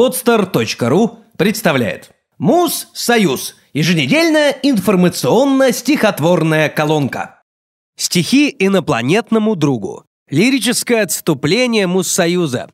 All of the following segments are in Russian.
Podster.ru представляет Муз-Союз. Еженедельная информационно-стихотворная колонка. Стихи инопланетному другу. Лирическое отступление Муз-Союза.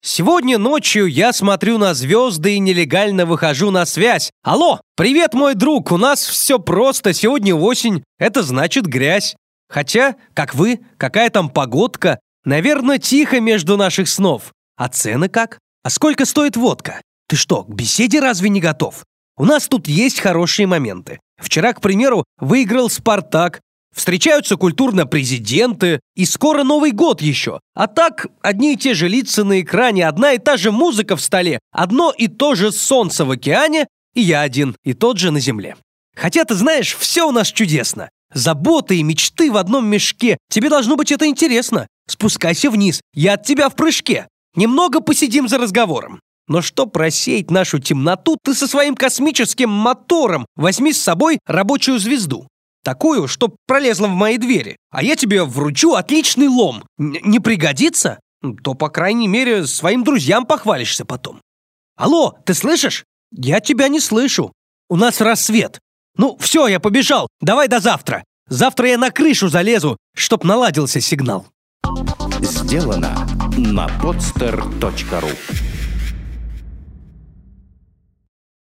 Сегодня ночью я смотрю на звезды и нелегально выхожу на связь. Алло, привет, мой друг, у нас все просто, сегодня осень, это значит грязь. Хотя, как вы, какая там погодка, наверное, тихо между наших снов. А цены как? А сколько стоит водка? Ты что, к беседе разве не готов? У нас тут есть хорошие моменты. Вчера, к примеру, выиграл «Спартак», Встречаются культурно президенты, и скоро Новый год еще. А так, одни и те же лица на экране, одна и та же музыка в столе, одно и то же солнце в океане, и я один, и тот же на земле. Хотя, ты знаешь, все у нас чудесно. Заботы и мечты в одном мешке. Тебе должно быть это интересно. Спускайся вниз, я от тебя в прыжке. Немного посидим за разговором. Но чтоб просеять нашу темноту, ты со своим космическим мотором возьми с собой рабочую звезду. Такую, чтоб пролезла в мои двери. А я тебе вручу отличный лом. Н не пригодится? То, по крайней мере, своим друзьям похвалишься потом. Алло, ты слышишь? Я тебя не слышу. У нас рассвет. Ну, все, я побежал. Давай до завтра. Завтра я на крышу залезу, чтоб наладился сигнал. Сделано на podster.ru